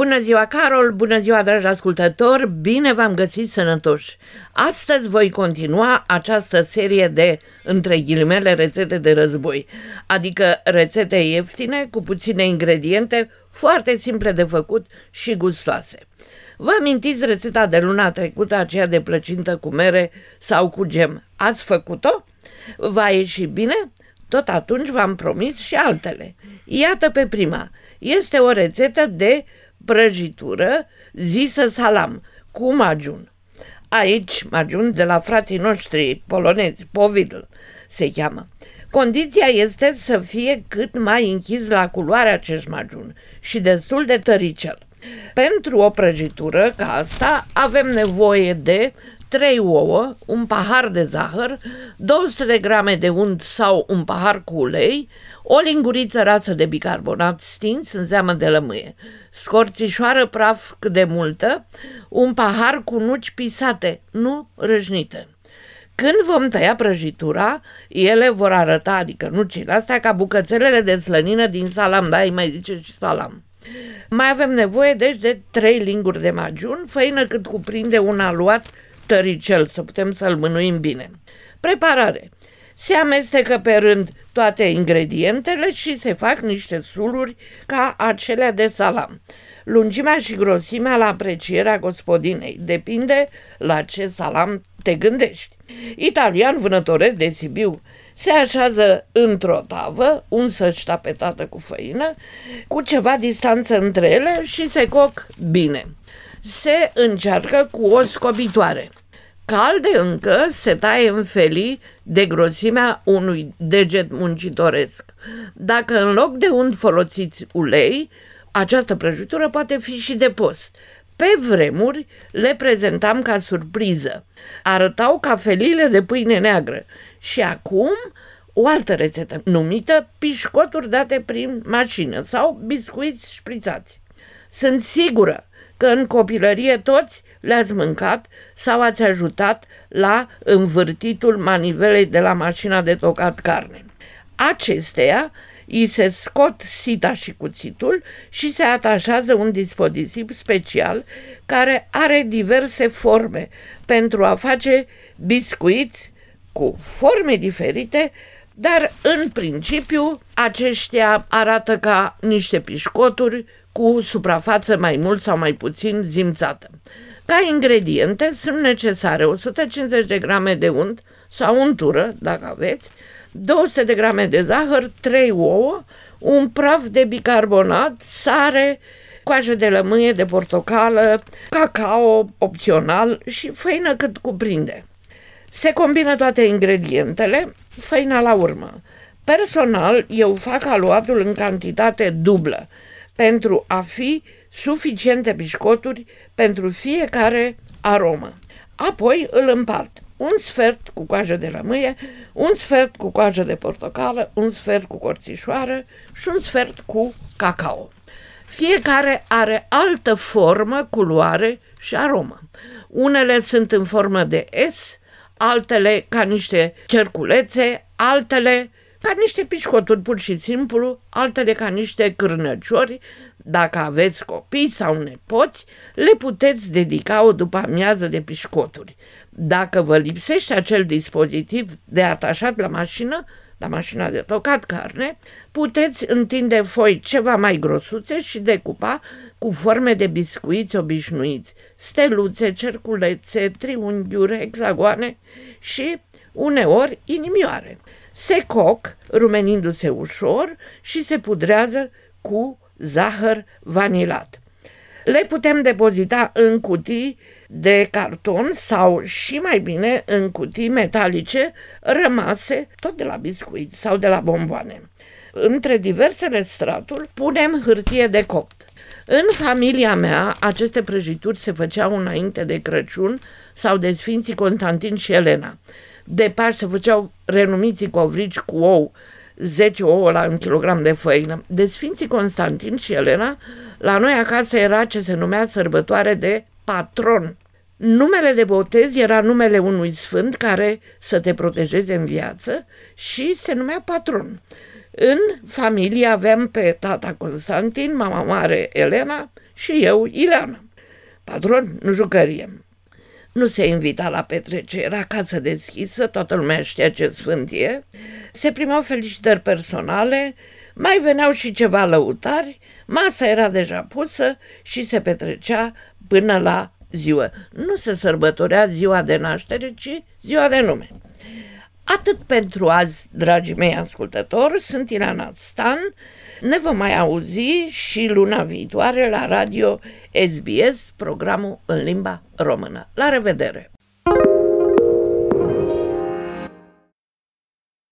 Bună ziua, Carol! Bună ziua, dragi ascultători! Bine v-am găsit sănătoși! Astăzi voi continua această serie de, între ghilimele, rețete de război, adică rețete ieftine, cu puține ingrediente, foarte simple de făcut și gustoase. Vă amintiți rețeta de luna trecută, aceea de plăcintă cu mere sau cu gem? Ați făcut-o? Va ieși bine? Tot atunci v-am promis și altele. Iată pe prima. Este o rețetă de prăjitură zisă salam, cu majun. Aici, majun de la frații noștri polonezi, povidl se cheamă. Condiția este să fie cât mai închis la culoare acest majun și destul de tăricel. Pentru o prăjitură ca asta avem nevoie de 3 ouă, un pahar de zahăr, 200 de grame de unt sau un pahar cu ulei, o linguriță rasă de bicarbonat stins în zeamă de lămâie, scorțișoară praf cât de multă, un pahar cu nuci pisate, nu râșnite. Când vom tăia prăjitura, ele vor arăta, adică nucile astea, ca bucățelele de slănină din salam, da, îi mai zice și salam. Mai avem nevoie, deci, de trei linguri de majun, făină cât cuprinde un aluat tăricel, să putem să-l mânuim bine. Preparare. Se amestecă pe rând toate ingredientele și se fac niște suluri ca acelea de salam. Lungimea și grosimea la aprecierea gospodinei. Depinde la ce salam te gândești. Italian vânătoresc de Sibiu se așează într-o tavă, unsă-și tapetată cu făină, cu ceva distanță între ele și se coc bine. Se încearcă cu o scobitoare. Calde încă se taie în felii de grosimea unui deget muncitoresc. Dacă în loc de unt folosiți ulei, această prăjitură poate fi și de post. Pe vremuri le prezentam ca surpriză. Arătau ca felile de pâine neagră și acum o altă rețetă numită pișcoturi date prin mașină sau biscuiți șprițați. Sunt sigură că în copilărie toți le-ați mâncat sau ați ajutat la învârtitul manivelei de la mașina de tocat carne. Acesteia îi se scot sita și cuțitul și se atașează un dispozitiv special care are diverse forme pentru a face biscuiți cu forme diferite, dar în principiu aceștia arată ca niște pișcoturi cu suprafață mai mult sau mai puțin zimțată. Ca ingrediente sunt necesare 150 de grame de unt sau untură, dacă aveți, 200 de grame de zahăr, 3 ouă, un praf de bicarbonat, sare, coajă de lămâie, de portocală, cacao opțional și făină cât cuprinde. Se combină toate ingredientele, făina la urmă. Personal, eu fac aluatul în cantitate dublă pentru a fi suficiente biscoturi pentru fiecare aromă. Apoi îl împart. Un sfert cu coajă de lămâie, un sfert cu coajă de portocală, un sfert cu corțișoară și un sfert cu cacao. Fiecare are altă formă, culoare și aromă. Unele sunt în formă de S, altele ca niște cerculețe, altele ca niște pișcoturi pur și simplu, altele ca niște cârnăciori. Dacă aveți copii sau nepoți, le puteți dedica o după amiază de pișcoturi. Dacă vă lipsește acel dispozitiv de atașat la mașină, la mașina de tocat carne, puteți întinde foi ceva mai grosuțe și decupa cu forme de biscuiți obișnuiți, steluțe, cerculețe, triunghiuri, hexagoane și uneori inimioare. Se coc, rumenindu-se ușor și se pudrează cu zahăr vanilat. Le putem depozita în cutii de carton sau și mai bine în cutii metalice rămase tot de la biscuit sau de la bomboane. Între diversele straturi punem hârtie de copt. În familia mea, aceste prăjituri se făceau înainte de Crăciun sau de Sfinții Constantin și Elena. De Paști se făceau renumiții covrici cu ou, 10 ouă la un kilogram de făină. De Sfinții Constantin și Elena, la noi acasă era ce se numea sărbătoare de patron. Numele de botez era numele unui sfânt care să te protejeze în viață și se numea patron. În familie aveam pe tata Constantin, mama mare Elena și eu, Ileana. Patron, nu jucărie. Nu se invita la petrecere, era casă deschisă, toată lumea știa ce sfânt e. Se primeau felicitări personale, mai veneau și ceva lăutari, masa era deja pusă și se petrecea până la ziua. Nu se sărbătorea ziua de naștere, ci ziua de nume. Atât pentru azi, dragii mei ascultători, sunt Irana Stan. Ne vom mai auzi și luna viitoare la radio SBS, programul în limba română. La revedere!